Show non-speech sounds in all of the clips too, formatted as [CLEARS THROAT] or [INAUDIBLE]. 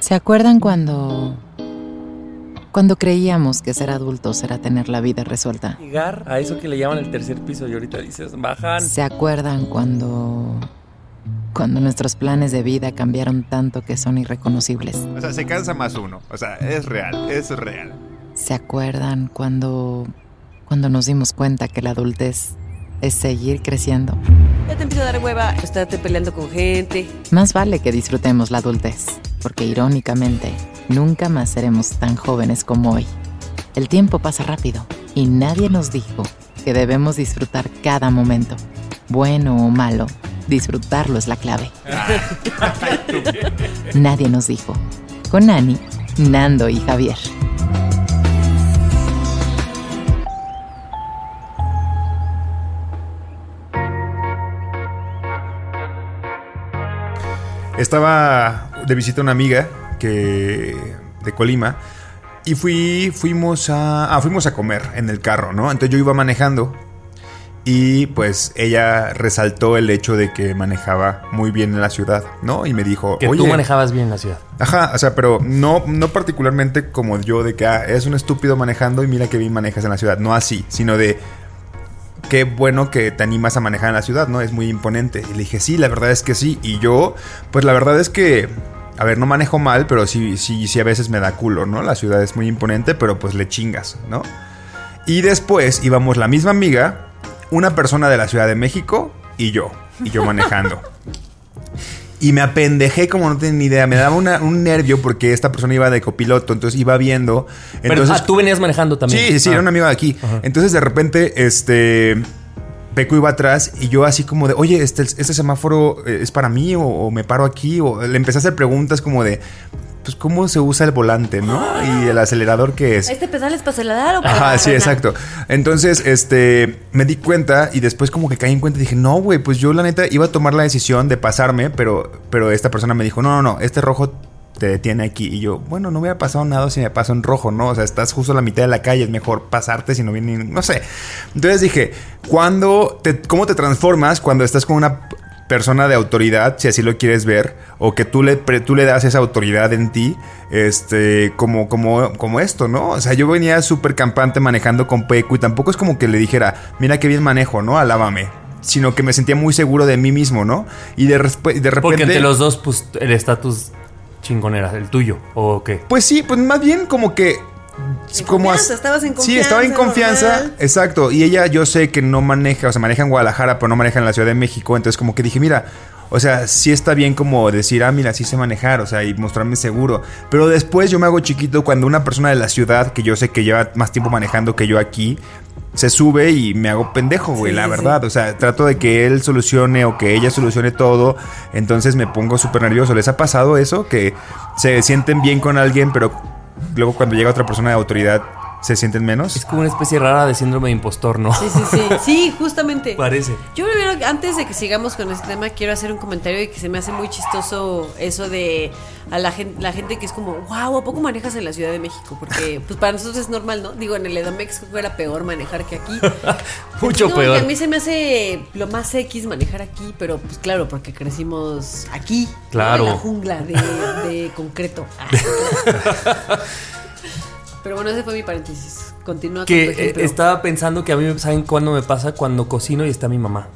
¿Se acuerdan cuando... Cuando creíamos que ser adultos era tener la vida resuelta? Llegar a eso que le llaman el tercer piso y ahorita dices, bajan. ¿Se acuerdan cuando... Cuando nuestros planes de vida cambiaron tanto que son irreconocibles? O sea, se cansa más uno. O sea, es real, es real. ¿Se acuerdan cuando... Cuando nos dimos cuenta que la adultez es seguir creciendo? Ya te empieza a dar hueva estarte peleando con gente. Más vale que disfrutemos la adultez, porque irónicamente, nunca más seremos tan jóvenes como hoy. El tiempo pasa rápido y nadie nos dijo que debemos disfrutar cada momento, bueno o malo. Disfrutarlo es la clave. [LAUGHS] Nadie nos dijo. Con Ani, Nando y Javier. Estaba de visita una amiga que de Colima y fui fuimos a ah, fuimos a comer en el carro, ¿no? Entonces yo iba manejando y pues ella resaltó el hecho de que manejaba muy bien en la ciudad, ¿no? Y me dijo, Que "Oye, tú manejabas bien la ciudad. Ajá, o sea, pero no, no particularmente como yo de que ah, es un estúpido manejando y mira que bien manejas en la ciudad. No así, sino de qué bueno que te animas a manejar en la ciudad, ¿no? Es muy imponente. Y le dije, sí, la verdad es que sí. Y yo, pues la verdad es que, a ver, no manejo mal, pero sí, sí, sí a veces me da culo, ¿no? La ciudad es muy imponente, pero pues le chingas, ¿no? Y después íbamos la misma amiga, una persona de la Ciudad de México y yo. Y yo manejando. [LAUGHS] Y me apendejé como no tenía ni idea. Me daba una- un nervio porque esta persona iba de copiloto, entonces iba viendo. Pero Entonces, ah, tú venías manejando también. Sí, sí, Ah. era un amigo de aquí. Entonces de repente, este. Peco iba atrás y yo así como de, oye, este, este semáforo eh, es para mí o, o me paro aquí. O le empecé a hacer preguntas como de, pues, ¿cómo se usa el volante, no? Y el acelerador que es. ¿Este pedal es para acelerar o para Ajá, sí, exacto. Entonces, este, me di cuenta y después como que caí en cuenta y dije, no, güey, pues yo la neta iba a tomar la decisión de pasarme, pero, pero esta persona me dijo, no, no, no, este rojo te detiene aquí. Y yo, bueno, no hubiera pasado nada si me paso en rojo, ¿no? O sea, estás justo a la mitad de la calle, es mejor pasarte si no viene, no sé. Entonces dije, ¿cuándo te, ¿cómo te transformas cuando estás con una persona de autoridad, si así lo quieres ver, o que tú le, tú le das esa autoridad en ti, este, como, como, como esto, ¿no? O sea, yo venía súper campante manejando con Peco y tampoco es como que le dijera, mira qué bien manejo, ¿no? Alábame. Sino que me sentía muy seguro de mí mismo, ¿no? Y de, de repente... Porque entre los dos, pues, el estatus chingón era el tuyo, ¿o qué? Pues sí, pues más bien como que. En como confianza, as- estabas en Sí, estaba en confianza, normal. Exacto. Y ella, yo sé que no maneja, o sea, maneja en Guadalajara, pero no maneja en la Ciudad de México. Entonces, como que dije, mira, o sea, sí está bien como decir, ah, mira, sí sé manejar, o sea, y mostrarme seguro. Pero después yo me hago chiquito cuando una persona de la ciudad, que yo sé que lleva más tiempo manejando que yo aquí, se sube y me hago pendejo, güey, Sí, la sí, verdad. O sea, trato de que él solucione o que ella solucione todo. Entonces me pongo súper nervioso. ¿Les ha pasado eso? Que se sienten bien con alguien, pero luego cuando llega otra persona de autoridad se sienten menos. Es como una especie rara de síndrome de impostor, ¿no? Sí, sí, sí. [LAUGHS] Sí, justamente. Parece. Yo primero, antes de que sigamos con este tema, quiero hacer un comentario y que se me hace muy chistoso eso de a la gente, la gente que es como, wow, ¿a poco manejas en la Ciudad de México? Porque [LAUGHS] pues para nosotros es normal, ¿no? Digo, en el Edomex creo que era peor manejar que aquí. [LAUGHS] Mucho No, peor. a mí se me hace lo más X manejar aquí, pero pues claro, porque crecimos aquí. ¿no? Claro. En la jungla de, de concreto. Pero bueno, ese fue mi paréntesis. Continúa con tu Que eh, ejemplo. estaba pensando que a mí, ¿saben cuándo me pasa? Cuando cocino y está mi mamá.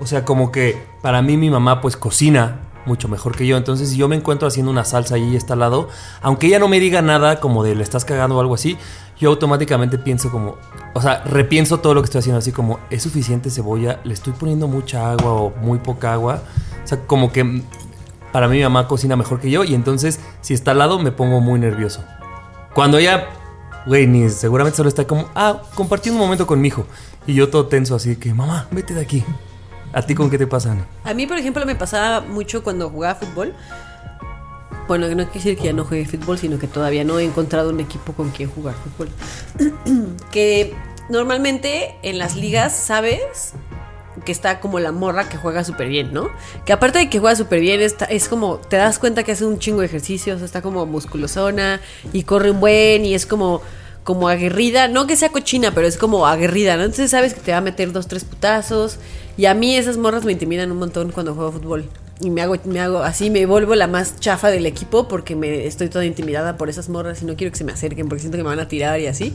O sea, como que para mí mi mamá pues cocina mucho mejor que yo. Entonces, si yo me encuentro haciendo una salsa y ella está al lado, aunque ella no me diga nada como de le estás cagando o algo así, yo automáticamente pienso como, o sea, repienso todo lo que estoy haciendo, así como, ¿es suficiente cebolla? ¿Le estoy poniendo mucha agua o muy poca agua? O sea, como que para mí mi mamá cocina mejor que yo y entonces si está al lado me pongo muy nervioso. Cuando ella, güey, ni seguramente solo está como, ah, compartiendo un momento con mi hijo. Y yo todo tenso, así que, mamá, vete de aquí. ¿A ti con qué te pasa? A mí, por ejemplo, me pasaba mucho cuando jugaba fútbol. Bueno, no quiere decir que ya no juegue fútbol, sino que todavía no he encontrado un equipo con quien jugar fútbol. [CLEARS THROAT] que normalmente en las ligas, ¿sabes? Que está como la morra que juega súper bien, ¿no? Que aparte de que juega súper bien, está, es como, te das cuenta que hace un chingo de ejercicios, está como musculosona y corre un buen y es como, como aguerrida, no que sea cochina, pero es como aguerrida, ¿no? Entonces sabes que te va a meter dos, tres putazos. Y a mí esas morras me intimidan un montón cuando juego fútbol. Y me hago, me hago así, me vuelvo la más chafa del equipo porque me estoy toda intimidada por esas morras y no quiero que se me acerquen porque siento que me van a tirar y así.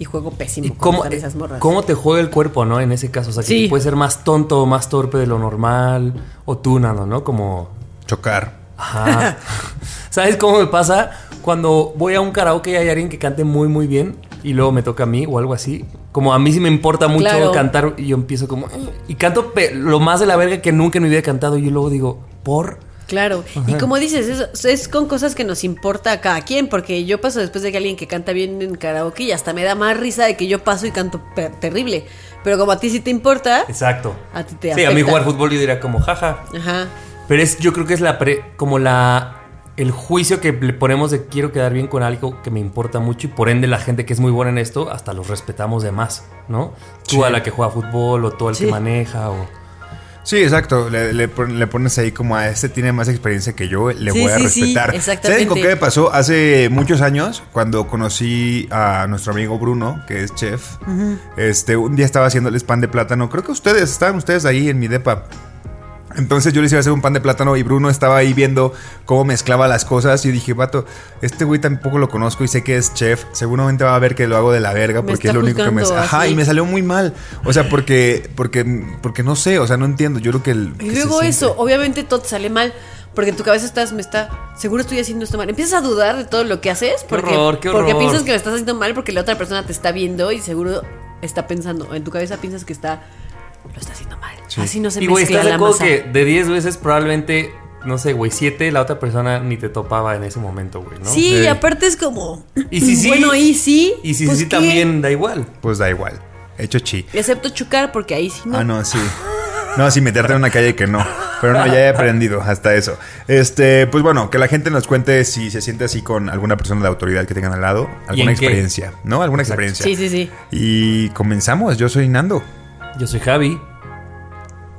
Y juego pésimo ¿Y con cómo, esas morras. cómo te juega el cuerpo, no? En ese caso, o sea, que Sí. puede ser más tonto o más torpe de lo normal, o tú, Nando, ¿no? Como Chocar. Ajá. [LAUGHS] ¿Sabes cómo me pasa? Cuando voy a un karaoke y hay alguien que cante muy, muy bien y luego me toca a mí o algo así. Como a mí sí me importa mucho Claro. cantar y yo empiezo como... Y canto lo más de la verga que nunca en mi vida he cantado y yo luego digo, ¿por? Claro, y como dices, es, es con cosas que nos importa a cada quien, porque yo paso después de que alguien que canta bien en karaoke y hasta me da más risa de que yo paso y canto terrible. Pero como a ti sí te importa, Exacto. a ti te Sí, a mí jugar fútbol yo diría como, jaja. Ajá. Pero es, yo creo que es la pre- como la el juicio que le ponemos de quiero quedar bien con algo que me importa mucho y por ende la gente que es muy buena en esto hasta los respetamos de más, ¿no? Tú a la que juega fútbol o tú al Sí. que maneja o Sí, exacto. Le, le pon- le pones ahí como a este tiene más experiencia que yo, le Sí, voy a sí, sí, respetar. exactamente. ¿Saben con qué me pasó? Hace muchos años, cuando conocí a nuestro amigo Bruno, que es chef, este, un día estaba haciéndoles pan de plátano. Creo que ustedes, estaban ustedes ahí en mi depa. Entonces yo iba a hacer un pan de plátano y Bruno estaba ahí viendo cómo mezclaba las cosas y dije, vato, este güey tampoco lo conozco y sé que es chef, seguramente va a ver que lo hago de la verga porque es lo único que me... Ajá, así. y me salió muy mal. O sea, porque, porque, porque no sé, o sea, no entiendo. Yo creo que... El, Y luego eso, siente. obviamente todo te sale mal. Porque en tu cabeza estás, me está, seguro estoy haciendo esto mal. Empiezas a dudar de todo lo que haces porque, horror, qué porque piensas que lo estás haciendo mal porque la otra persona te está viendo y seguro está pensando. En tu cabeza piensas que está, lo está haciendo mal. Así no se Y güey, ¿estás de acuerdo que de 10 veces probablemente, no sé, güey, 7 la otra persona ni te topaba en ese momento, güey, ¿no? Sí, Sí. y aparte es como. Y si sí. Bueno, y sí. Y si pues, sí ¿qué? también da igual. Pues da igual. Hecho chi. Excepto chocar, porque ahí sí no. Ah, no, sí. No, sí, meterte en una calle que no. Pero no, ya he aprendido hasta eso. Este, pues bueno, que la gente nos cuente si se siente así con alguna persona de autoridad que tengan al lado. Alguna qué? experiencia, ¿no? Alguna Exacto. experiencia. Sí, sí, sí. Y comenzamos. Yo soy Nando. Yo soy Javi.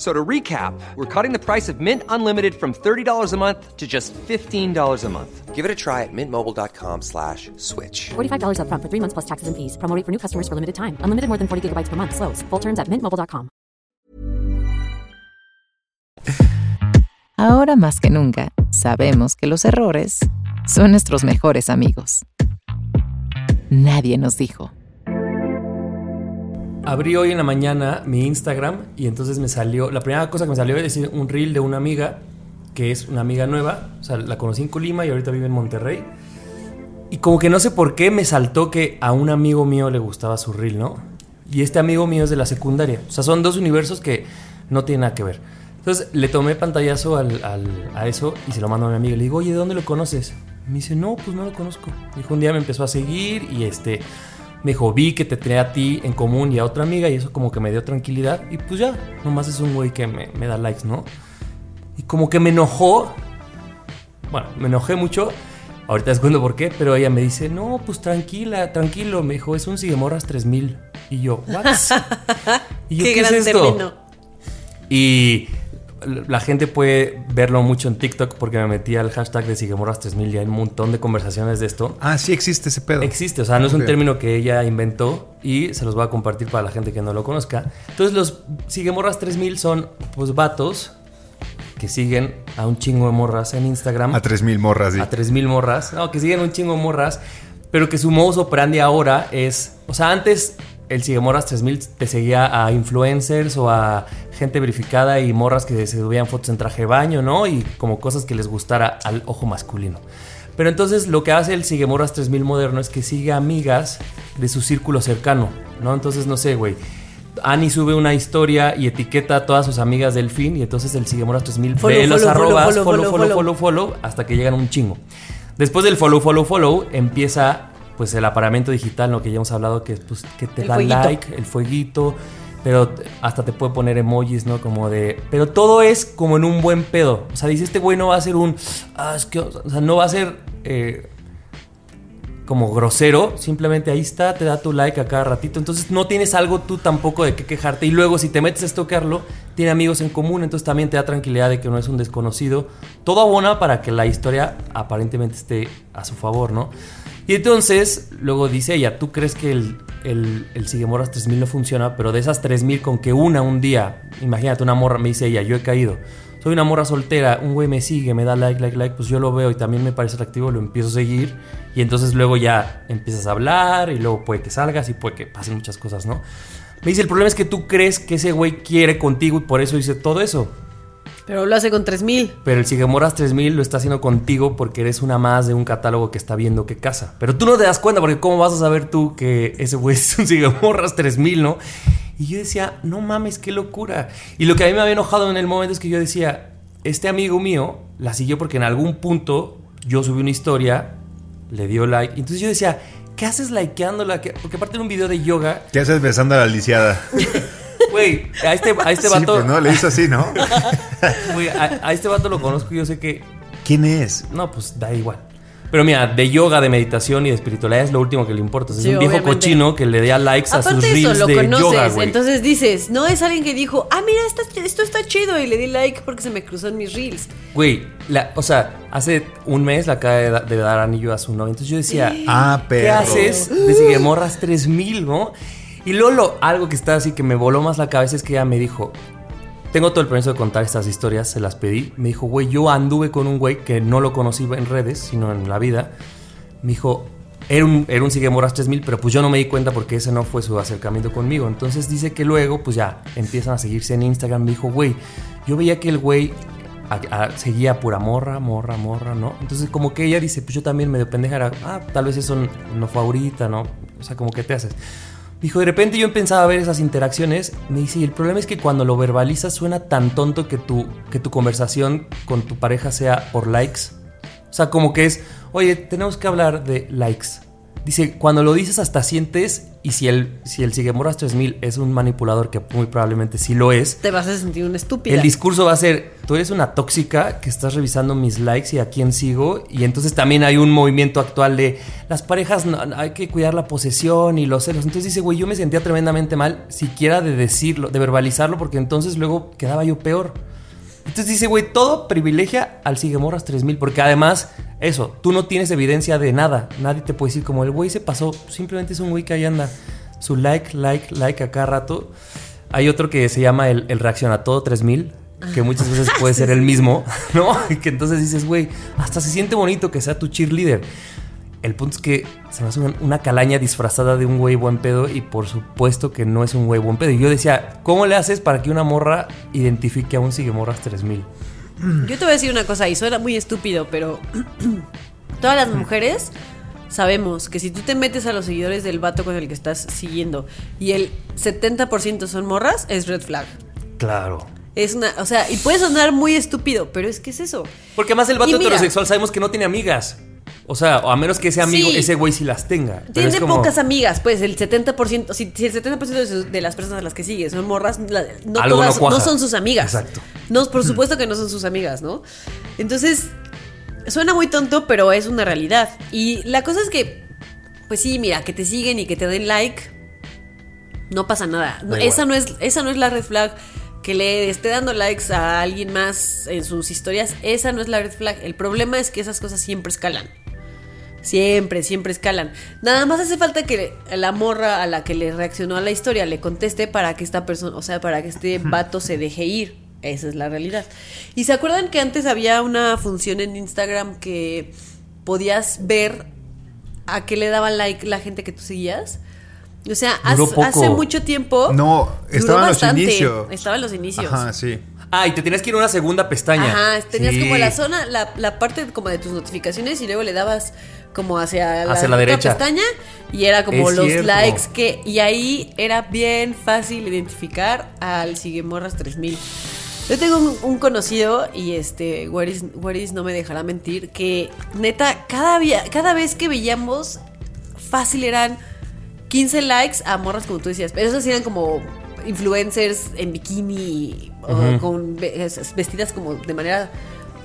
F- So to recap, we're cutting the price of Mint Unlimited from $30 a month to just $15 a month. Give it a try at mintmobile.com slash switch. $45 upfront for three months plus taxes and fees. Promo rate for new customers for limited time. Unlimited more than 40 gigabytes per month. Slows. Full terms at mintmobile.com. Ahora más que nunca, sabemos que los errores son nuestros mejores amigos. Nadie nos dijo. Abrí hoy en la mañana mi Instagram y entonces me salió, la primera cosa que me salió es decir un reel de una amiga, que es una amiga nueva, o sea, la conocí en Colima y ahorita vive en Monterrey. Y como que no sé por qué me saltó que a un amigo mío le gustaba su reel, ¿no? Y este amigo mío es de la secundaria. O sea, son dos universos que no tienen nada que ver. Entonces le tomé pantallazo al- al- a eso y se lo mando a mi amiga. Le digo, oye, ¿de dónde lo conoces? Me dice, no, pues no lo conozco. Dijo, un día me empezó a seguir y este... Me dijo, vi que te tenía a ti en común y a otra amiga y eso como que me dio tranquilidad. Y pues ya, nomás es un güey que me, me da likes, ¿no? Y como que me enojó. Bueno, me enojé mucho. Ahorita les cuento por qué, pero ella me dice, no, pues tranquila, tranquilo. Me dijo, es un Sigemorras 3000. Y yo, ¿what? [LAUGHS] y yo, Qué ¿qué, gran es esto? término. Y la gente puede verlo mucho en TikTok porque me metí al hashtag de Sigemorras 3000 y hay un montón de conversaciones de esto. Ah, sí existe ese pedo. Existe, o sea, no es un término que ella inventó y se los voy a compartir para la gente que no lo conozca. Entonces, los Sigemorras 3000 son, pues, vatos que siguen a un chingo de morras en Instagram. A 3000 morras, sí. A 3000 morras. No, que siguen un chingo de morras. Pero que su modus operandi ahora es. O sea, antes el Sigemorras 3000 te seguía a influencers o a gente verificada y morras que se subían fotos en traje de baño, ¿no? Y como cosas que les gustara al ojo masculino. Pero entonces lo que hace el Sigemorras 3000 moderno es que sigue amigas de su círculo cercano, ¿no? Entonces, no sé, güey. Annie sube una historia y etiqueta a todas sus amigas del fin y entonces el Sigemorras 3000 Follow, ve los arrobas, follow, follow, follow, follow, hasta que llegan un chingo. Después del follow, follow, follow, empieza pues el aparamento digital, lo que ya hemos hablado, que, pues, que te El da fueguito. like, el fueguito, Pero hasta te puede poner emojis, ¿no? Como de. Pero todo es como en un buen pedo. O sea, dice, este güey no va a ser un. Ah, es que. O sea, no va a ser. eh, como grosero, simplemente ahí está, te da tu like a cada ratito. Entonces no tienes algo tú tampoco de qué quejarte. Y luego, si te metes a estoquearlo, tiene amigos en común, entonces también te da tranquilidad de que no es un desconocido. Todo abona para que la historia aparentemente esté a su favor, ¿no? Y entonces, luego dice ella, tú crees que el, el, el Siguemoras 3000 no funciona, pero de esas 3000 con que una un día, imagínate una morra, me dice ella, yo he caído. Soy una morra soltera, un güey me sigue, me da like, like, like, pues yo lo veo y también me parece atractivo, lo empiezo a seguir y entonces luego ya empiezas a hablar y luego puede que salgas y puede que pasen muchas cosas, ¿no? Me dice, el problema es que tú crees que ese güey quiere contigo y por eso dice todo eso. Pero lo hace con 3000. Pero el Siguemoras 3000 lo está haciendo contigo porque eres una más de un catálogo que está viendo que casa. Pero tú no te das cuenta porque cómo vas a saber tú que ese güey es un Siguemoras 3000, ¿no? Y yo decía, no mames, qué locura. Y lo que a mí me había enojado en el momento es que yo decía, este amigo mío la siguió porque en algún punto yo subí una historia, le dio like. Entonces yo decía, ¿qué haces likeándola? ¿Qué- Porque aparte era un video de yoga. ¿Qué haces besando a la lisiada? [LAUGHS] Güey, a este, a este sí, vato... pues no, le hizo así, ¿no? [LAUGHS] güey, a, a este vato lo conozco y yo sé que ¿Quién es? No, pues da igual. Pero mira, de yoga, de meditación y de espiritualidad es lo último que le importa. Es Sí, un viejo obviamente. cochino que le da likes a sus Aparte reels eso, lo de conoces. yoga, güey. entonces dices, no es alguien que dijo, ah, mira, esta- esto está chido y le di like porque se me cruzó en mis reels. Güey, la- o sea, hace un mes le acaba de, da- de dar anillo a su novia. Entonces yo decía, Ah, perro. ¿qué haces? De Siguemorras 3000, ¿no? Y luego lo- algo que está así que me voló más la cabeza es que ella me dijo, tengo todo el permiso de contar estas historias, se las pedí. Me dijo, güey, yo anduve con un güey que no lo conocí en redes, sino en la vida. Me dijo, era un, era un Siguemoras 3000, pero pues yo no me di cuenta porque ese no fue su acercamiento conmigo. Entonces dice que luego, pues ya, empiezan a seguirse en Instagram. Me dijo, güey, yo veía que el güey seguía pura morra, morra, morra, ¿no? Entonces como que ella dice, pues yo también medio pendeja era, ah, tal vez eso no fue ahorita, ¿no? O sea, como que te haces. Dijo, de repente yo empezaba a ver esas interacciones, me dice, el problema es que cuando lo verbalizas suena tan tonto que tu, que tu conversación con tu pareja sea por likes. O sea, como que es, oye, tenemos que hablar de likes. Dice, cuando lo dices hasta sientes, y si el, si el Siguemoras 3000 es un manipulador, que muy probablemente sí lo es, Te vas a sentir una estúpida. el discurso va a ser, tú eres una tóxica que estás revisando mis likes y a quién sigo. Y entonces también hay un movimiento actual de las parejas, no- no, hay que cuidar la posesión y los celos. Entonces dice, güey, yo me sentía tremendamente mal siquiera de decirlo, de verbalizarlo, porque entonces luego quedaba yo peor. Entonces dice, güey, todo privilegia al Siguemorras 3000, porque además, eso, tú no tienes evidencia de nada. Nadie te puede decir como el güey se pasó, simplemente es un güey que ahí anda. Su like, like, like a cada rato. Hay otro que se llama el, el Reacciona Todo 3000, que muchas veces puede ser el mismo, [LAUGHS] ¿no? Y que entonces dices, güey, hasta se siente bonito que sea tu cheerleader. El punto es que se me hace una, calaña disfrazada de un güey buen pedo y por supuesto que no es un güey buen pedo. Y yo decía, ¿cómo le haces para que una morra identifique a un Siguemorras 3000? Yo te voy a decir una cosa y suena muy estúpido, pero [CLEARS THROAT] todas las mujeres sabemos que si tú te metes a los seguidores del vato con el que estás siguiendo y el 70% son morras, es red flag. Claro. Es una, o sea, y puede sonar muy estúpido, pero es que es eso. Porque además el vato mira- heterosexual sabemos que no tiene amigas. O sea, o a menos que ese amigo, Sí. ese güey sí las tenga. Tiene como- pocas amigas, pues el 70%, si, si el 70% de, las personas a las que sigue son morras, no Algo todas no, son sus amigas. Exacto. No, por supuesto que no son sus amigas, ¿no? Entonces, suena muy tonto, pero es una realidad. Y la cosa es que, pues sí, mira, que te siguen y que te den like, no pasa nada. No, esa, no es, esa no es la red flag. Que le esté dando likes a alguien más en sus historias, esa no es la red flag. El problema es que esas cosas siempre escalan. Siempre, siempre escalan. Nada más hace falta que la morra a la que le reaccionó a la historia le conteste para que esta persona, o sea, para que este vato se deje ir. Esa es la realidad. ¿Y se acuerdan que antes había una función en Instagram que podías ver a qué le daban like la gente que tú seguías? O sea, Duró hace, poco. hace mucho tiempo. No, duró estaba en los inicios. Estaba en los inicios. Ajá, sí. Ah, y te tienes que ir a una segunda pestaña. Ajá, tenías Sí. como la zona, la, la parte como de tus notificaciones y luego le dabas como hacia la, Hacia la otra derecha. pestaña y era como Es los cierto. likes que y ahí era bien fácil identificar al Siguemorras 3000. Yo tengo un, un conocido y este Waris, Waris no me dejará mentir que neta cada día, cada vez que veíamos fácil eran 15 likes a morras como tú decías, pero esos eran como influencers en bikini o con ve- es- vestidas como de manera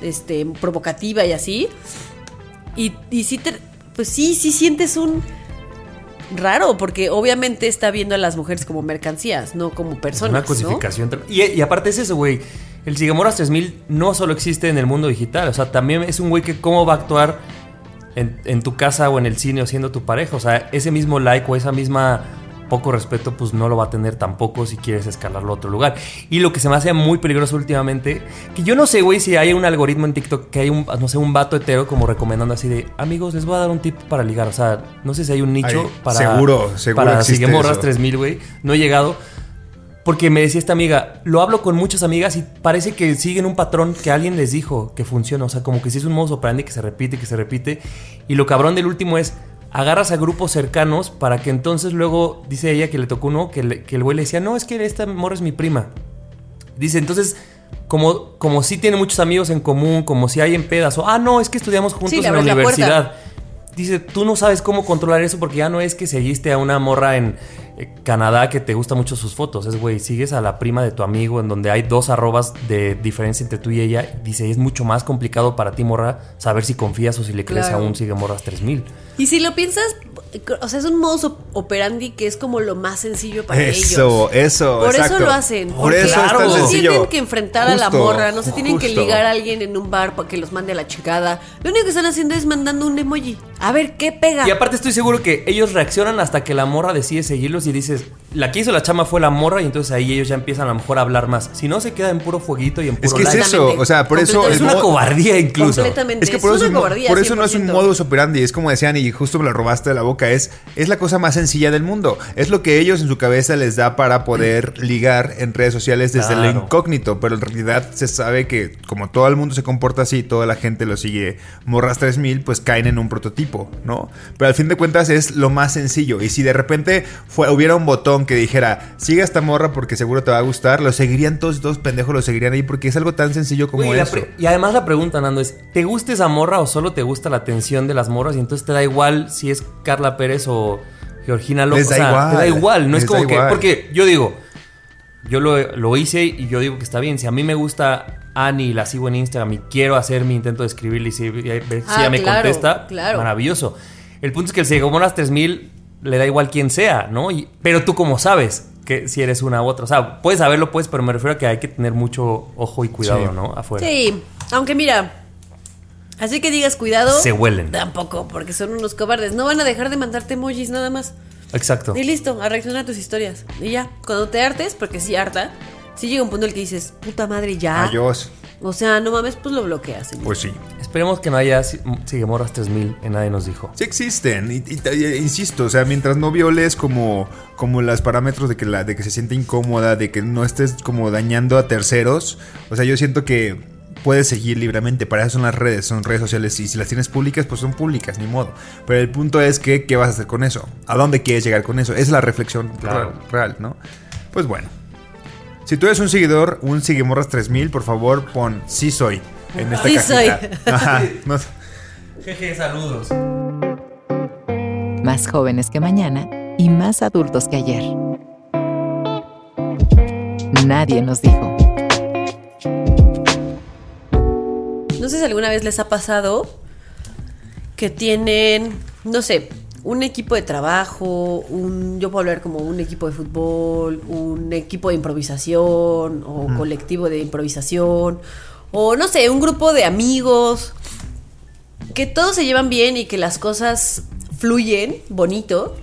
este provocativa y así. Y, y sí te, pues sí, sí sientes un raro, porque obviamente está viendo a las mujeres como mercancías, no como personas. Una ¿no? cosificación. Y, y aparte es eso, güey. El Sigamoras 3000 no solo existe en el mundo digital. O sea, también es un güey que cómo va a actuar en, en tu casa o en el cine o siendo tu pareja. O sea, ese mismo like o esa misma poco respeto, pues no lo va a tener tampoco si quieres escalarlo a otro lugar. Y lo que se me hace muy peligroso últimamente, que yo no sé, güey, si hay un algoritmo en TikTok que hay un, no sé, un vato hetero como recomendando así de, amigos, les voy a dar un tip para ligar. O sea, no sé si hay un nicho Ay, para... seguro, seguro Para existe Sigemorras eso. 3000, güey. No he llegado. Porque me decía esta amiga, lo hablo con muchas amigas y parece que siguen un patrón que alguien les dijo que funciona. O sea, como que si es un modus operandi que se repite, que se repite. Y lo cabrón del último es, agarras a grupos cercanos para que entonces luego, dice ella que le tocó uno, que, le- que el güey le decía, no, es que esta morra es mi prima. Dice, entonces, como, como si tiene muchos amigos en común, como si hay en pedas, o, ah, no, es que estudiamos juntos Sí, en la puerta. Dice, tú no sabes cómo controlar eso porque ya no es que seguiste a una morra en eh, Canadá que te gusta mucho sus fotos. Es, güey, sigues a la prima de tu amigo en donde hay dos arrobas de diferencia entre tú y ella. Dice, es mucho más complicado para ti, morra, saber si confías o si le crees Claro. a un sigue morras 3000. Y si lo piensas, o sea, es un modus op- operandi que es como lo más sencillo para ellos. Eso, eso. Por exacto. eso lo hacen. Por porque eso es claro, no se sencillo. tienen que enfrentar a la morra, no se tienen que ligar a alguien en un bar para que los mande a la chingada. Lo único que están haciendo es mandando un emoji. A ver, ¿qué pega? Y aparte estoy seguro que ellos reaccionan hasta que la morra decide seguirlos y dices, la que hizo la chama fue la morra y entonces ahí ellos ya empiezan a lo mejor a hablar más. Si no, se queda en puro fueguito y en puro Es que es eso, o sea, por eso. Es una cobardía incluso. Completamente. Es que por eso, una es cobardía, por eso no es un 100%. modus operandi, es como decían y justo me lo robaste de la boca, es, es la cosa más sencilla del mundo. Es lo que ellos en su cabeza les da para poder ligar en redes sociales desde lo Claro. incógnito, pero en realidad se sabe que como todo el mundo se comporta así, toda la gente lo sigue morras 3000, pues caen en un prototipo, ¿no? Pero al fin de cuentas es lo más sencillo y si de repente fue, hubiera un botón que dijera, sigue a esta morra porque seguro te va a gustar, lo seguirían todos, todos pendejos lo seguirían ahí porque es algo tan sencillo como eso. y además la pregunta, Nando, es: ¿te gusta esa morra o solo te gusta la atención de las morras? Y entonces te da igual si es Carla Pérez o Georgina López. Les da O sea, igual. Te da igual, no es como que. igual. Porque yo digo, yo lo, lo hice y yo digo que está bien. Si a mí me gusta Annie y la sigo en Instagram y quiero hacer mi intento de escribirle y si, ver si Ah, ella me claro, contesta, claro. maravilloso. El punto es que el Segomonas 3000 le da igual quién sea, ¿no? Y- pero tú, como sabes? Que si eres una u otra. O sea, puedes saberlo, pues, pero me refiero a que hay que tener mucho ojo y cuidado, Sí. ¿no? Afuera. Sí, aunque mira, así que digas cuidado. Se huelen. Tampoco, porque son unos cobardes. No van a dejar de mandarte emojis nada más. Exacto. Y listo, a reaccionar a tus historias. Y ya, cuando te hartes, porque sí harta, sí llega un punto en el que dices, puta madre, ya. Adiós. O sea, no mames, pues lo bloqueas. Pues sí. Esperemos que no haya si- Siguemorras 3000 en Nadie nos dijo. Sí existen, y, y- y- insisto, o sea, mientras no violes como, como los parámetros de que, la, de que se siente incómoda, de que no estés como dañando a terceros, o sea, yo siento que puedes seguir libremente, para eso son las redes, son redes sociales, y si las tienes públicas, pues son públicas, ni modo. Pero el punto es que, ¿qué vas a hacer con eso? ¿A dónde quieres llegar con eso? Esa es la reflexión Claro. real, real, ¿no? Pues bueno. Si tú eres un seguidor, un Siguemorras 3000, por favor, pon sí soy en esta Sí cajita. Ajá, [LAUGHS] no- Jeje, saludos. Más jóvenes que mañana y más adultos que ayer. Nadie nos dijo. No sé si alguna vez les ha pasado que tienen, no sé, un equipo de trabajo, un, yo puedo hablar como un equipo de fútbol, un equipo de improvisación o colectivo de improvisación, o no sé, un grupo de amigos, que todos se llevan bien y que las cosas fluyen bonito.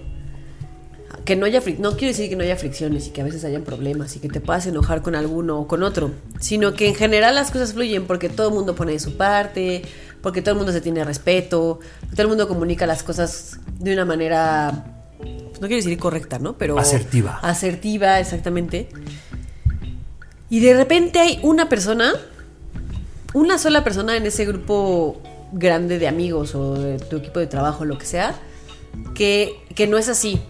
Que no haya fric- no quiero decir que no haya fricciones y que a veces hayan problemas y que te puedas enojar con alguno o con otro, sino que en general las cosas fluyen porque todo el mundo pone de su parte, porque todo el mundo se tiene respeto, todo el mundo comunica las cosas de una manera, pues no quiero decir correcta, ¿no? Pero Asertiva. Asertiva, exactamente. Y de repente hay una persona, una sola persona en ese grupo grande de amigos o de tu equipo de trabajo, lo que sea, que, que no es así.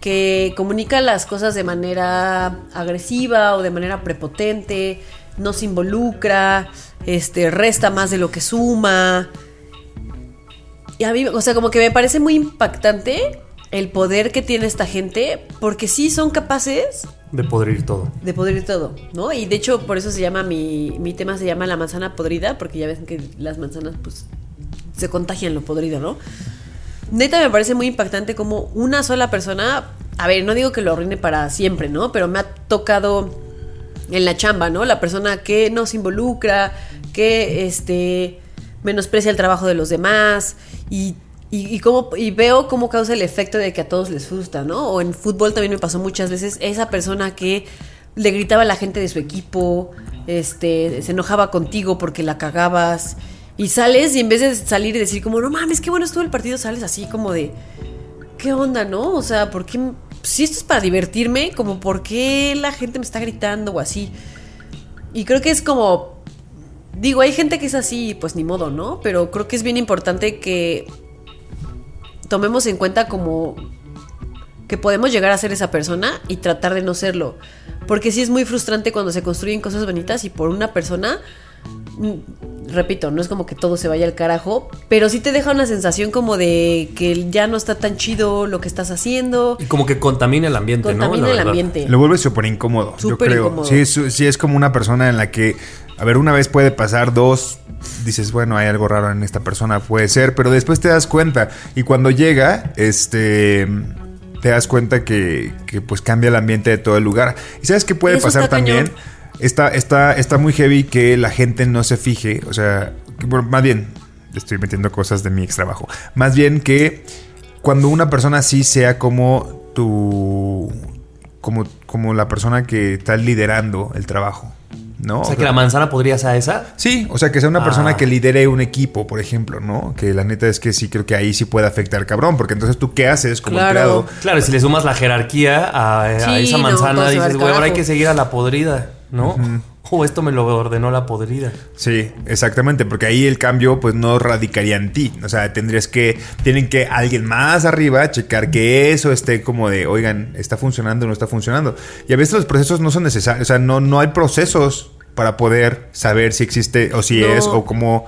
Que comunica las cosas de manera agresiva o de manera prepotente, no se involucra, este, resta más de lo que suma. Y a mí, o sea, como que me parece muy impactante el poder que tiene esta gente, porque sí son capaces De podrir todo. de podrir todo, ¿no? Y de hecho, por eso se llama mi, mi tema se llama la manzana podrida, porque ya ven que las manzanas, pues, se contagian lo podrido, ¿no? Neta, me parece muy impactante como una sola persona, a ver, no digo que lo arruine para siempre, ¿no? Pero me ha tocado en la chamba, ¿no? La persona que no se involucra, que, este, menosprecia el trabajo de los demás y y, cómo- y veo cómo causa el efecto de que a todos les frustra, ¿no? O en fútbol también me pasó muchas veces esa persona que le gritaba a la gente de su equipo, este, se enojaba contigo porque la cagabas. Y sales y en vez de salir y decir como, no mames, qué bueno estuvo el partido, sales así como de, ¿qué onda, no? O sea, ¿por qué? Si esto es para divertirme, como, ¿por qué la gente me está gritando o así? Y creo que es como, digo, hay gente que es así, pues ni modo, ¿no? Pero creo que es bien importante que tomemos en cuenta como que podemos llegar a ser esa persona y tratar de no serlo. Porque sí es muy frustrante cuando se construyen cosas bonitas y por una persona, repito, no es como que todo se vaya al carajo, pero sí te deja una sensación como de que ya no está tan chido lo que estás haciendo. Y como que contamina el ambiente, ¿no? Contamina el verdad. ambiente. Lo vuelve súper incómodo, yo Súper creo. incómodo. Sí es, sí es como una persona en la que, a ver, una vez puede pasar, dos, dices, bueno, hay algo raro en esta persona, puede ser, pero después te das cuenta. Y cuando llega, este, te das cuenta que, que, pues cambia el ambiente de todo el lugar. ¿Y sabes qué puede Eso pasar también? cañón. Está, está, está muy heavy que la gente no se fije, o sea, bueno, más bien, estoy metiendo cosas de mi ex trabajo. Más bien que cuando una persona así sea como tu. como, como la persona que está liderando el trabajo. ¿No? O sea, que la manzana podría ser esa. Sí, o sea, que sea una Ah. persona que lidere un equipo, por ejemplo, ¿no? Que la neta es que sí creo que ahí sí puede afectar cabrón, porque entonces tú qué haces como Claro. empleado. Claro, si le sumas la jerarquía a, esa manzana, dices, güey, ahora hay carajo". que seguir a la podrida, ¿no? O esto me lo ordenó la podrida. Sí, exactamente, porque ahí el cambio pues no radicaría en ti. O sea, tendrías que, tienen que alguien más arriba checar que eso esté como de, oigan, está funcionando o no está funcionando. Y a veces los procesos no son necesarios, o sea, no, no hay procesos para poder saber si existe o si No. es o cómo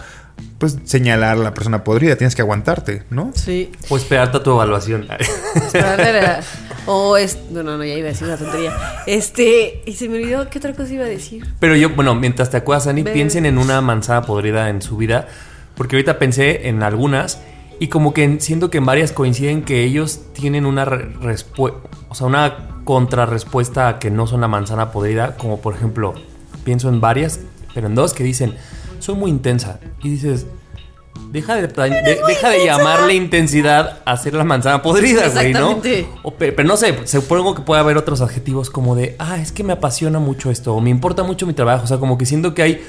pues señalar a la persona podrida. Tienes que aguantarte, ¿no? Sí. O esperarte a tu evaluación. Esperar a la- [LAUGHS] O es. No, no, no, ya iba a decir una tontería. Este. Y se me olvidó qué otra cosa iba a decir. Pero yo, bueno, mientras te acuerdas, Ani, piensen en una manzana podrida en su vida. Porque ahorita pensé en algunas y como que en- siento que en varias coinciden que ellos tienen una respuesta, o sea, una contrarrespuesta a que no son la manzana podrida. Como por ejemplo, pienso en varias, pero en dos que dicen, soy muy intensa. Y dices, deja de, de- deja de llamarle intensidad a ser la manzana podrida, güey, ¿no? O pero no sé, supongo que puede haber otros adjetivos como de, ah, es que me apasiona mucho esto, o me importa mucho mi trabajo. O sea, como que siento que hay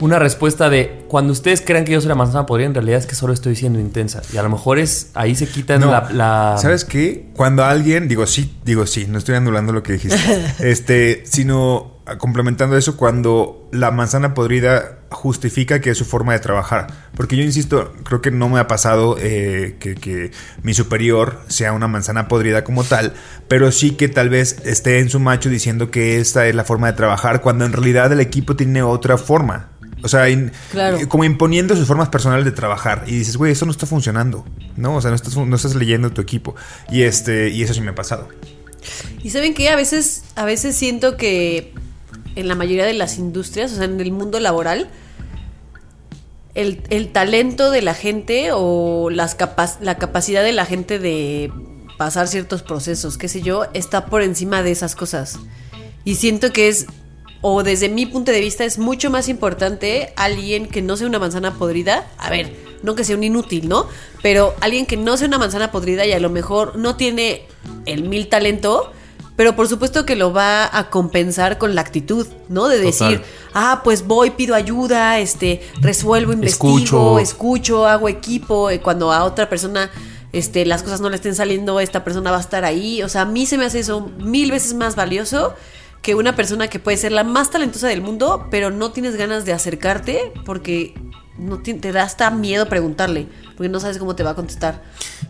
una respuesta de, cuando ustedes crean que yo soy la manzana podrida, en realidad es que solo estoy siendo intensa. Y a lo mejor es, ahí se quitan No, la, la- ¿Sabes qué? Cuando alguien, digo sí, digo sí, no estoy anulando lo que dijiste, [LAUGHS] este, sino complementando eso, cuando la manzana podrida justifica que es su forma de trabajar. Porque yo insisto, creo que no me ha pasado eh, que, que mi superior sea una manzana podrida como tal, pero sí que tal vez esté en su macho diciendo que esta es la forma de trabajar, cuando en realidad el equipo tiene otra forma. O sea, in- Claro. eh, como imponiendo sus formas personales de trabajar. Y dices, güey, eso no está funcionando. ¿No? O sea, no estás, no estás leyendo tu equipo. Y este, y eso sí me ha pasado. Y saben que a veces, a veces siento que en la mayoría de las industrias, o sea, en el mundo laboral, el, el talento de la gente o las la capacidad de la gente de pasar ciertos procesos, qué sé yo, está por encima de esas cosas. Y siento que es, o desde mi punto de vista, es mucho más importante alguien que no sea una manzana podrida. A ver, no que sea un inútil, ¿no? Pero alguien que no sea una manzana podrida y a lo mejor no tiene el mil talento, pero por supuesto que lo va a compensar con la actitud, ¿no? De decir, ah, pues voy, pido ayuda, este, resuelvo, investigo, Escucho. escucho, hago equipo, eh, cuando a otra persona este, las cosas no le estén saliendo, esta persona va a estar ahí. O sea, a mí se me hace eso mil veces más valioso que una persona que puede ser la más talentosa del mundo, pero no tienes ganas de acercarte porque no te da hasta miedo preguntarle, porque no sabes cómo te va a contestar.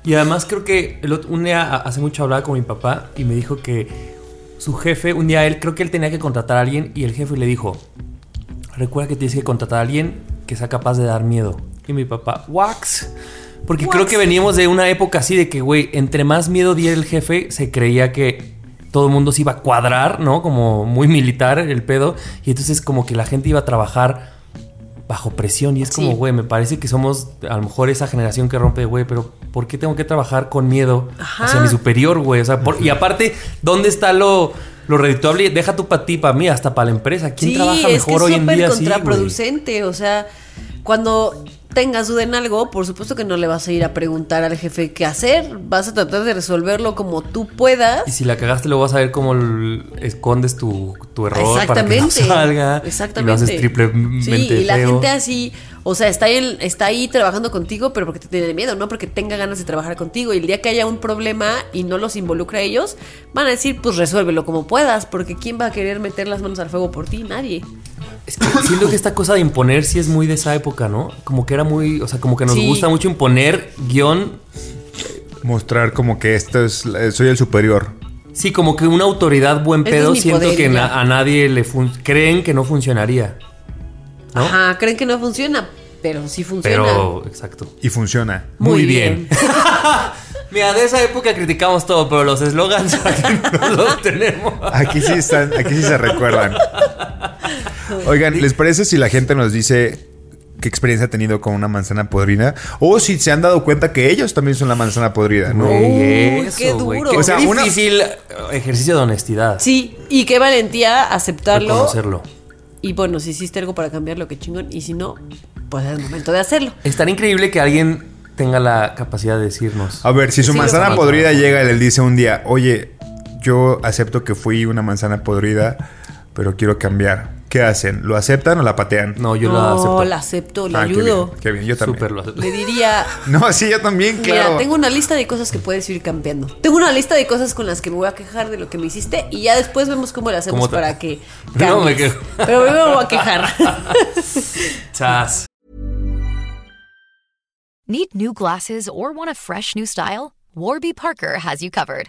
Y además creo que el otro- un día hace mucho hablaba con mi papá y me dijo que su jefe, un día él, creo que él tenía que contratar a alguien y el jefe le dijo, recuerda que tienes que contratar a alguien que sea capaz de dar miedo. Y mi papá, wax. Porque creo que veníamos de una época así de que, güey, entre más miedo diera el jefe, se creía que todo el mundo se iba a cuadrar, ¿no? Como muy militar el pedo. Y entonces como que la gente iba a trabajar bajo presión. Y es como, Sí. güey, me parece que somos a lo mejor esa generación que rompe, güey, pero ¿por qué tengo que trabajar con miedo Ajá. hacia mi superior, güey? O sea, por- y aparte, ¿dónde está lo, lo redituable? Deja tú para ti, para mí, hasta para la empresa. ¿Quién sí, trabaja es que mejor es hoy en día güey? contraproducente. o sea, cuando tengas duda en algo, por supuesto que no le vas a ir a preguntar al jefe qué hacer. Vas a tratar de resolverlo como tú puedas. Y si la cagaste, luego vas a ver cómo escondes tu, tu error para que no Exactamente. salga. Exactamente. Y lo haces triplemente Sí, y la gente así, o sea, está ahí, está ahí trabajando contigo, pero porque te tiene miedo, no porque tenga ganas de trabajar contigo. Y el día que haya un problema y no los involucra a ellos, van a decir, pues resuélvelo como puedas, porque ¿quién va a querer meter las manos al fuego por ti? Nadie. Es que siento que esta cosa de imponer sí es muy de esa época, ¿no? Como que era muy, o sea, como que nos Sí. gusta mucho imponer guion. Mostrar como que esto es, soy el superior. Sí, como que una autoridad buen Este es pedo siento poder que na- a nadie le creen que no funcionaría. ¿No? Ajá, creen que no funciona, pero sí funciona. Pero, exacto. Y funciona. Muy bien. [LAUGHS] Mira, de esa época criticamos todo, pero los eslogans [LAUGHS] aquí no los tenemos. Aquí sí están, aquí sí se recuerdan. Oigan, ¿les parece si la gente nos dice qué experiencia ha tenido con una manzana podrida? O si se han dado cuenta que ellos también son la manzana podrida, ¿no? Uy, eso, qué duro. Qué O sea, difícil ejercicio de honestidad. Sí, y qué valentía aceptarlo. Reconocerlo. Y bueno, si hiciste algo para cambiarlo, qué chingón. Y si no, pues es momento de hacerlo. Estaría increíble que alguien tenga la capacidad de decirnos. A ver, si su Sí, manzana podrida llega y le dice un día, oye, yo acepto que fui una manzana podrida, pero quiero cambiar. ¿Qué hacen? ¿Lo aceptan o la patean? No, yo la no, acepto. la acepto, le Ah, qué ayudo. bien, qué bien, yo también. Súper lo acepto. Le diría, [LAUGHS] No, sí, yo también, claro. mira, tengo una lista de cosas que puedes ir cambiando. Tengo una lista de cosas con las que me voy a quejar de lo que me hiciste y ya después vemos cómo le hacemos ¿Cómo te- para que [LAUGHS] me cambies. quejo. Pero primero me voy a quejar. [LAUGHS] Chas. Need new glasses or want a fresh new style? Warby Parker has you covered.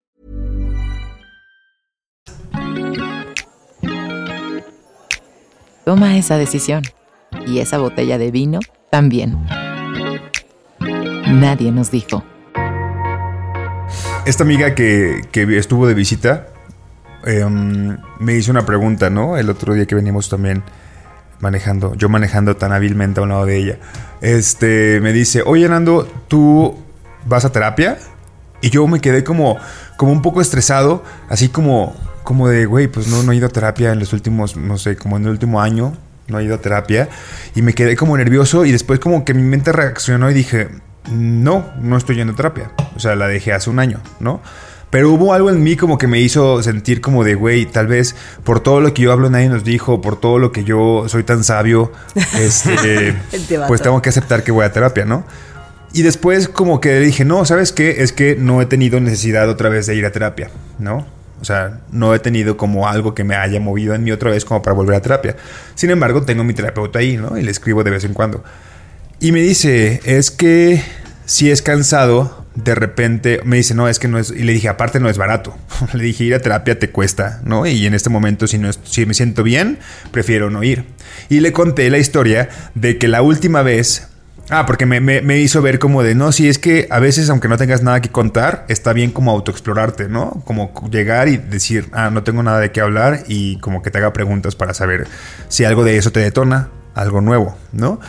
Toma esa decisión. Y esa botella de vino también. Nadie nos dijo. Esta amiga que, que estuvo de visita em, me hizo una pregunta, ¿no? El otro día que venimos también manejando, yo manejando tan hábilmente a un lado de ella. Este, me dice, oye Nando, ¿tú vas a terapia? Y yo me quedé como, como un poco estresado, así como, como de, güey, pues no, no he ido a terapia en los últimos, no sé, como en el último año, no he ido a terapia. Y me quedé como nervioso y después como que mi mente reaccionó y dije, no, no estoy yendo a terapia. O sea, la dejé hace un año, ¿no? Pero hubo algo en mí como que me hizo sentir como de, güey, tal vez por todo lo que yo hablo nadie nos dijo, por todo lo que yo soy tan sabio, [LAUGHS] este, pues tengo que aceptar que voy a terapia, ¿no? Y después como que dije, no, ¿sabes qué? Es que no he tenido necesidad otra vez de ir a terapia, ¿no? O sea, no he tenido como algo que me haya movido en mí otra vez como para volver a terapia. Sin embargo, tengo mi terapeuta ahí, ¿no? Y le escribo de vez en cuando. Y me dice, es que si es cansado, de repente me dice, no, es que no es, y le dije, aparte no es barato. [LAUGHS] le dije, ir a terapia te cuesta, ¿no? Y en este momento, si, no si me siento bien, prefiero no ir. Y le conté la historia de que la última vez... Ah, porque me, me- hizo ver como de, no, si es que a veces, aunque no tengas nada que contar, está bien como autoexplorarte, ¿no? Como llegar y decir, ah, no tengo nada de qué hablar y como que te haga preguntas para saber si algo de eso te detona, algo nuevo, ¿no?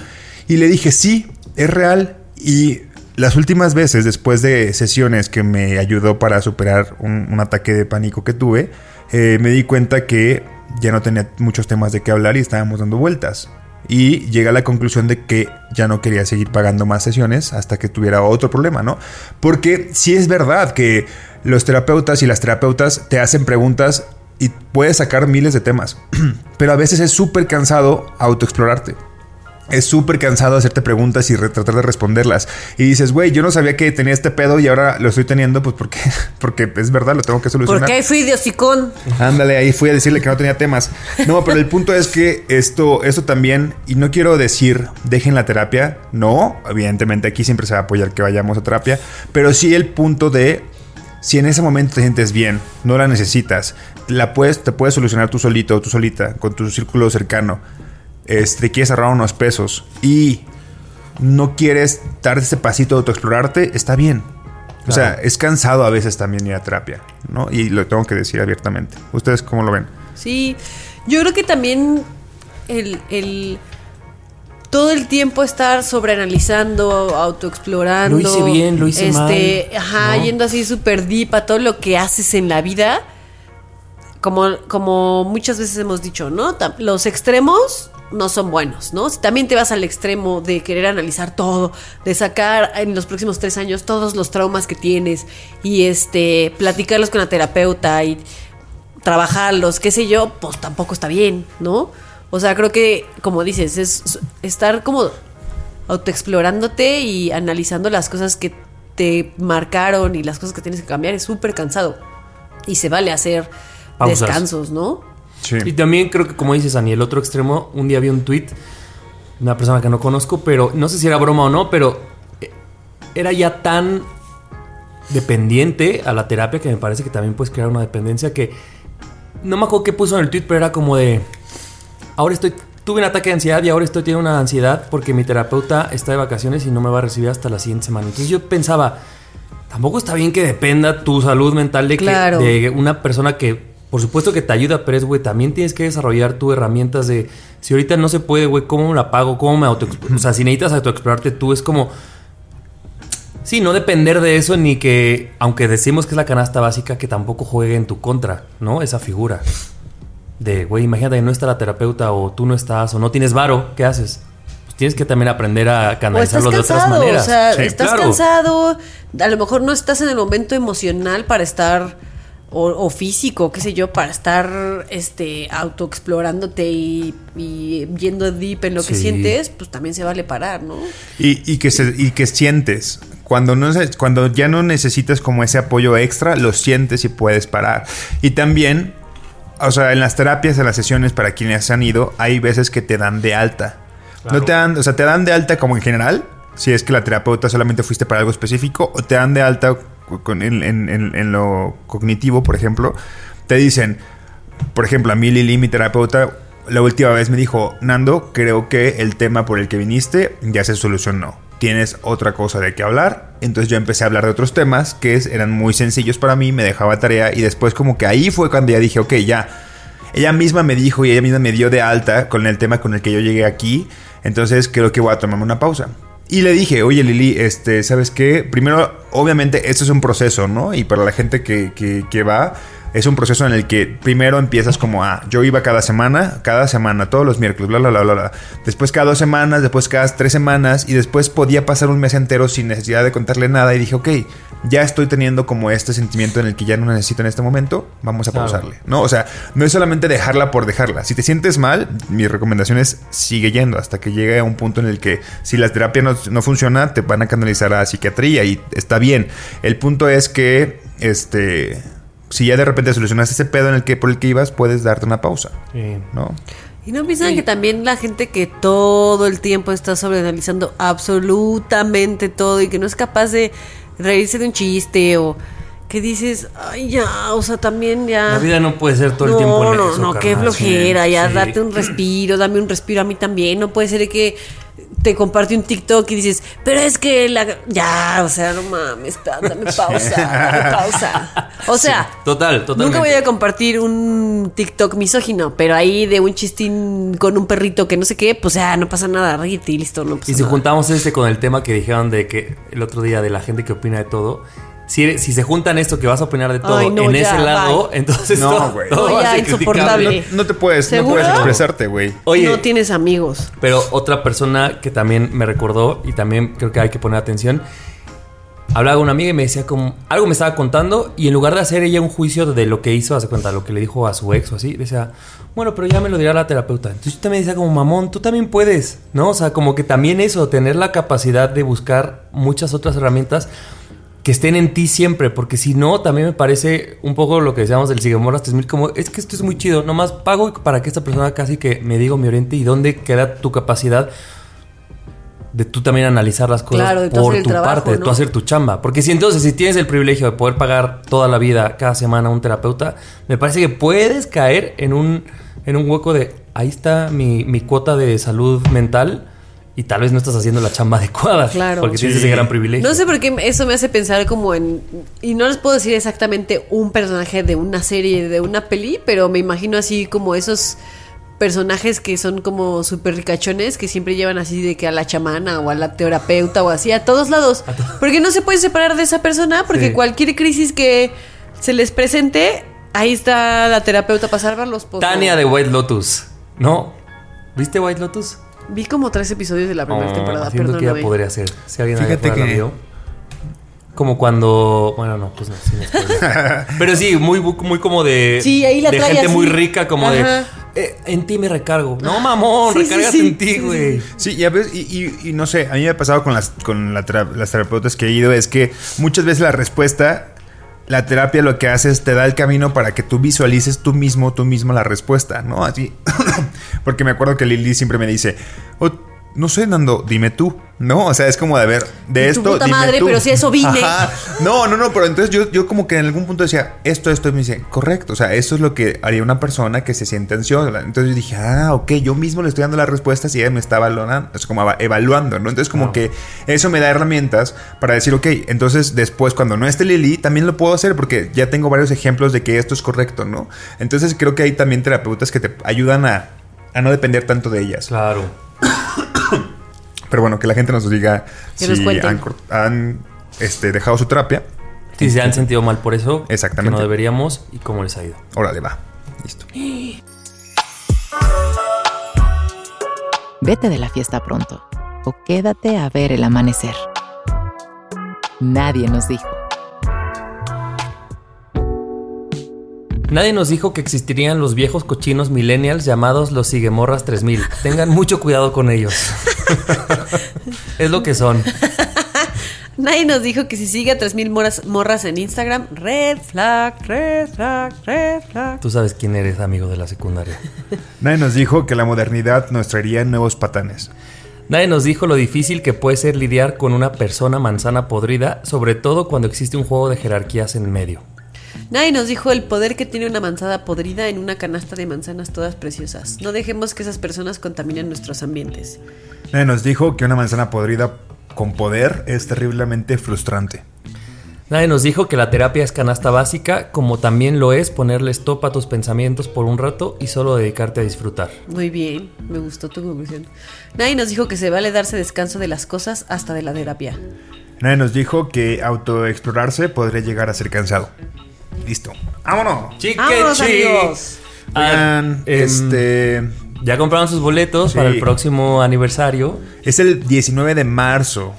Y le dije, sí, es real. Y las últimas veces, después de sesiones que me ayudó para superar un, un ataque de pánico que tuve, eh, me di cuenta que ya no tenía muchos temas de qué hablar y estábamos dando vueltas. Y llegué a la conclusión de que ya no quería seguir pagando más sesiones hasta que tuviera otro problema, ¿no? Porque sí es verdad que los terapeutas y las terapeutas te hacen preguntas y puedes sacar miles de temas, [CLEARS THROAT] pero a veces es súper cansado autoexplorarte. Es súper cansado hacerte preguntas y tratar de responderlas. Y dices, güey, yo no sabía que tenía este pedo y ahora lo estoy teniendo, pues porque, [LAUGHS] porque es verdad, lo tengo que solucionar. Porque ahí fui de hocicón. Ándale, ahí fui a decirle que no tenía temas. No, pero el punto es que esto, esto también, y no quiero decir dejen la terapia, no, evidentemente aquí siempre se va a apoyar que vayamos a terapia, pero sí el punto de si en ese momento te sientes bien, no la necesitas, la puedes, te puedes solucionar tú solito o tú solita, con tu círculo cercano, este, quieres ahorrar unos pesos y no quieres dar ese pasito de autoexplorarte, está bien. O sea, es cansado a veces también ir a terapia, ¿no? Y lo tengo que decir abiertamente. ¿Ustedes cómo lo ven? Sí, yo creo que también el, el- todo el tiempo estar sobreanalizando, autoexplorando. Lo hice bien, lo hice este, mal, Ajá, ¿no? yendo así súper deep a todo lo que haces en la vida. Como, como muchas veces hemos dicho, ¿no? Los extremos no son buenos, ¿no? Si también te vas al extremo de querer analizar todo, de sacar en los próximos tres años todos los traumas que tienes y este platicarlos con la terapeuta y trabajarlos, qué sé yo, pues tampoco está bien, ¿no? O sea, creo que, como dices, es estar como autoexplorándote y analizando las cosas que te marcaron y las cosas que tienes que cambiar es súper cansado. Y se vale hacer Pausas. descansos, ¿no? Sí. Y también creo que, como dices, Ani, el otro extremo, un día vi un tweet de una persona que no conozco, pero no sé si era broma o no, pero eh, era ya tan dependiente a la terapia que me parece que también puedes crear una dependencia que no me acuerdo qué puso en el tweet, pero era como de ahora estoy tuve un ataque de ansiedad y ahora estoy teniendo una ansiedad porque mi terapeuta está de vacaciones y no me va a recibir hasta la siguiente semana. Entonces yo pensaba, tampoco está bien que dependa tu salud mental de, que- de una persona que por supuesto que te ayuda, pero es, güey, también tienes que desarrollar tus herramientas de, si ahorita no se puede, güey, ¿cómo me la pago? ¿Cómo me auto O sea, si necesitas autoexplorarte tú, es como... Sí, no depender de eso ni que, aunque decimos que es la canasta básica, que tampoco juegue en tu contra, ¿no? Esa figura. De, güey, imagínate que no está la terapeuta o tú no estás o no tienes varo, ¿qué haces? Pues tienes que también aprender a O estás canalizarlo de otras cansado, maneras. o sea, Sí, estás claro. cansado, a lo mejor no estás en el momento emocional para estar, o, o físico, qué sé yo, para estar este, autoexplorándote y, y yendo deep en lo que Sí. sientes, pues también se vale parar, ¿no? Y, y que se- y que sientes. Cuando, no, se- cuando ya no necesitas como ese apoyo extra, lo sientes y puedes parar. Y también, o sea, en las terapias, en las sesiones, para quienes han ido, hay veces que te dan de alta. No te dan, o sea, te dan de alta como en general, si es que la terapeuta solamente fuiste para algo específico, o te dan de alta con- en, en- en- lo cognitivo, por ejemplo. Te dicen, por ejemplo, a mí Lili, mi terapeuta, la última vez me dijo, Nando, creo que el tema por el que viniste ya se solucionó. Tienes otra cosa de qué hablar. Entonces yo empecé a hablar de otros temas que eran muy sencillos para mí, me dejaba tarea y después como que ahí fue cuando ya dije, ok, ya. Ella misma me dijo y ella misma me dio de alta con el tema con el que yo llegué aquí. Entonces creo que voy a tomarme una pausa. Y le dije, oye Lili, este, ¿sabes qué? Primero, obviamente, esto es un proceso, ¿no? Y para la gente que, que, que va, es un proceso en el que primero empiezas como, ah, yo iba cada semana, cada semana, todos los miércoles, bla, bla, bla, bla, bla. Después cada dos semanas, después cada tres semanas, y después podía pasar un mes entero sin necesidad de contarle nada. Y dije, ok, ya estoy teniendo como este sentimiento en el que ya no necesito en este momento, vamos a pausarle. ¿no? O sea, no es solamente dejarla por dejarla. Si te sientes mal, mi recomendación es sigue yendo hasta que llegue a un punto en el que si la terapia no, no funciona, te van a canalizar a psiquiatría y está bien. El punto es que, este, si ya de repente solucionaste ese pedo en el que por el que ibas, puedes darte una pausa, Sí. ¿no? Y no piensan que también la gente que todo el tiempo está sobreanalizando absolutamente todo y que no es capaz de reírse de un chiste o que dices, ay, ya, o sea, también ya. La vida no puede ser todo el no, tiempo en no, eso, no, qué flojera, Sí, ya sí. date un respiro, dame un respiro a mí también. No puede ser que te comparte un TikTok y dices, pero es que la. Ya, o sea, no mames, dame pausa, dame pausa. O sea, Total. Nunca voy a compartir un TikTok misógino, pero ahí de un chistín con un perrito que no sé qué, pues ya no pasa nada, ríete y listo, no pasa Y si nada. juntamos este con el tema que dijeron de que el otro día de la gente que opina de todo, si, eres- si se juntan esto que vas a opinar de todo Ay, no, en ya, ese lado, bye. [LAUGHS] entonces No, güey. todo No, insoportable. No, no te puedes, no puedes expresarte, güey. Oye, No tienes amigos. pero otra persona que también me recordó y también creo que hay que poner atención. hablaba con una amiga y me decía como algo me estaba contando y en lugar de hacer ella un juicio de lo que hizo, hace cuenta, lo que le dijo a su ex o así, decía, bueno, pero ya me lo dirá la terapeuta. Entonces yo también decía como, mamón, tú también puedes, ¿no? O sea, como que también eso, tener la capacidad de buscar muchas otras herramientas que estén en ti siempre, porque si no, también me parece un poco lo que decíamos del Siguemoras 3000, como es que esto es muy chido, nomás pago para que esta persona casi que me diga me oriente y dónde queda tu capacidad de tú también analizar las cosas Claro, por tu trabajo, parte, de tú hacer tu chamba. Porque si entonces, si tienes el privilegio de poder pagar toda la vida, cada semana, a un terapeuta, me parece que puedes caer en un, en un hueco de ahí está mi, mi cuota de salud mental y tal vez no estás haciendo la chamba adecuada. Claro. Porque tienes Sí. ese gran privilegio. No sé por qué eso me hace pensar como en... Y no les puedo decir exactamente un personaje de una serie, de una peli, pero me imagino así como esos personajes que son como súper ricachones, que siempre llevan así de que a la chamana o a la terapeuta o así, a todos lados. Porque no se pueden separar de esa persona, porque Sí. cualquier crisis que se les presente, ahí está la terapeuta para salvarlos. pues, Tania de White Lotus, ¿no? ¿Viste White Lotus? Vi como tres episodios de la primera Oh, temporada, siento que ya podría ser. Si alguien Fíjate la que- vio. Como cuando. Bueno, no, pues no, sí, no. [LAUGHS] Pero sí, muy, muy como de. Sí, ahí la De trae gente así. muy rica, como Ajá. de. "Eh, en ti me recargo. No, [LAUGHS] mamón, Sí, sí, recárgate sí, en ti, güey. Sí, ya ves, y, y- y no sé, a mí me ha pasado con las, con la las terapeutas que he ido, es que muchas veces la respuesta, la terapia lo que hace es te da el camino para que tú visualices tú mismo, tú mismo la respuesta, ¿no? Así, [COUGHS] porque me acuerdo que Lili siempre me dice, "Oh, no sé, Nando, dime tú, ¿no? O sea, es como de ver, de Tu esto, puta dime madre, tú. pero si a eso vine. Ajá. No, no, no, pero entonces yo, yo como que en algún punto decía, esto, esto, y me dice, correcto, o sea, esto es lo que haría una persona que se siente ansiosa. Entonces yo dije, ah, ok, yo mismo le estoy dando las respuestas y ella me está evaluando, es como eva- evaluando, ¿no? Entonces como que eso me da herramientas para decir, ok, entonces después cuando no esté Lili, también lo puedo hacer porque ya tengo varios ejemplos de que esto es correcto, ¿no? Entonces creo que hay también terapeutas que te ayudan a, a no depender tanto de ellas. Claro. Pero bueno, que la gente nos diga Que si han, este, dejado su terapia. Si se han sentido mal por eso. Exactamente. Que no deberíamos y cómo les ha ido. Órale, va. Listo. Vete de la fiesta pronto o quédate a ver el amanecer. Nadie nos dijo. Nadie nos dijo que existirían los viejos cochinos millennials llamados los Siguemorras 3000. Tengan mucho cuidado con ellos. [LAUGHS] es lo que son. [LAUGHS] Nadie nos dijo que si sigue a 3000 morras, morras en Instagram, red flag, red flag, red flag. Tú sabes quién eres, amigo de la secundaria. Nadie nos dijo que la modernidad nos traería nuevos patanes. Nadie nos dijo lo difícil que puede ser lidiar con una persona manzana podrida, sobre todo cuando existe un juego de jerarquías en medio. Nadie nos dijo el poder que tiene una manzana podrida en una canasta de manzanas todas preciosas. No dejemos que esas personas contaminen nuestros ambientes. Nadie nos dijo que una manzana podrida con poder es terriblemente frustrante. Nadie nos dijo que la terapia es canasta básica, como también lo es ponerle stop a tus pensamientos por un rato y solo dedicarte a disfrutar. Muy bien, me gustó tu conclusión. Nadie nos dijo que se vale darse descanso de las cosas hasta de la terapia. Nadie nos dijo que autoexplorarse podría llegar a ser cansado. Listo. ¡Vámonos! ¡Vámonos, amigos! Oigan, Ah, em, este. Ya compraron sus boletos Sí. para el próximo aniversario. Es el 19 de marzo.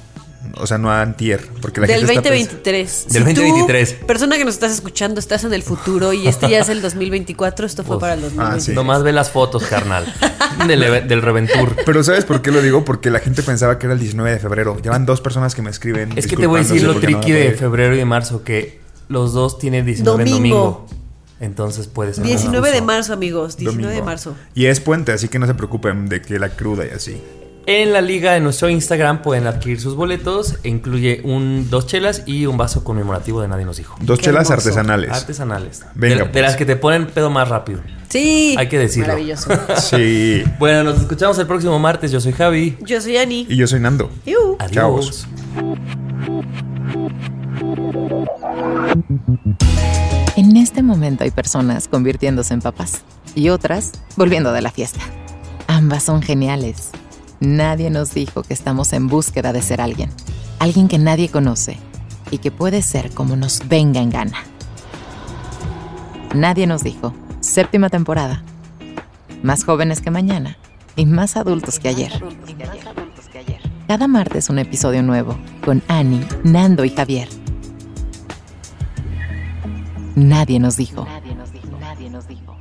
O sea, no antier. Porque la Del gente está pens- 2023. Del Si tú, 2023. persona que nos estás escuchando, estás en el futuro y este ya es el 2024, esto fue Uf. para el 2023. Ah, sí. Nomás ve las fotos, carnal. [LAUGHS] del, eve- del Reventur. Pero ¿sabes por qué lo digo? Porque la gente pensaba que era el 19 de febrero. Llevan dos personas que me escriben. Es que te voy a decir lo no tricky de febrero y de marzo, que los dos tienen 19 en Domingo. domingo. Entonces puede ser. 19 de marzo, amigos. 19 de Domingo. marzo. Y es puente, así que no se preocupen de que la cruda y así. En la liga de nuestro Instagram pueden adquirir sus boletos. E incluye un dos chelas y un vaso conmemorativo de Nadie nos dijo. Dos Qué chelas hermoso. artesanales. Artesanales. Venga, de, de pues. las que te ponen pedo más rápido. Sí. Hay que decirlo. Maravilloso. [LAUGHS] Sí. Bueno, nos escuchamos el próximo martes. Yo soy Javi. Yo soy Ani. Y yo soy Nando. Iu. Adiós. En este momento hay personas convirtiéndose en papás y otras volviendo de la fiesta. Ambas son geniales. Nadie nos dijo que estamos en búsqueda de ser alguien. Alguien que nadie conoce y que puede ser como nos venga en gana. Nadie nos dijo. Séptima temporada. Más jóvenes que mañana y más adultos que ayer. Cada martes un episodio nuevo con Annie, Nando y Javier. Nadie nos dijo. Nadie nos dijo. Nadie nos dijo.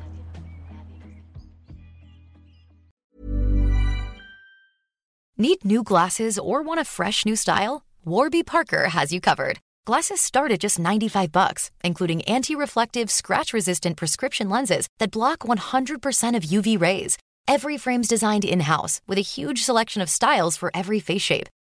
Need new glasses or want a fresh new style? Warby Parker has you covered. Glasses start at just 95 bucks, including anti-reflective, scratch-resistant prescription lenses that block 100% of UV rays. Every frame's designed in-house with a huge selection of styles for every face shape.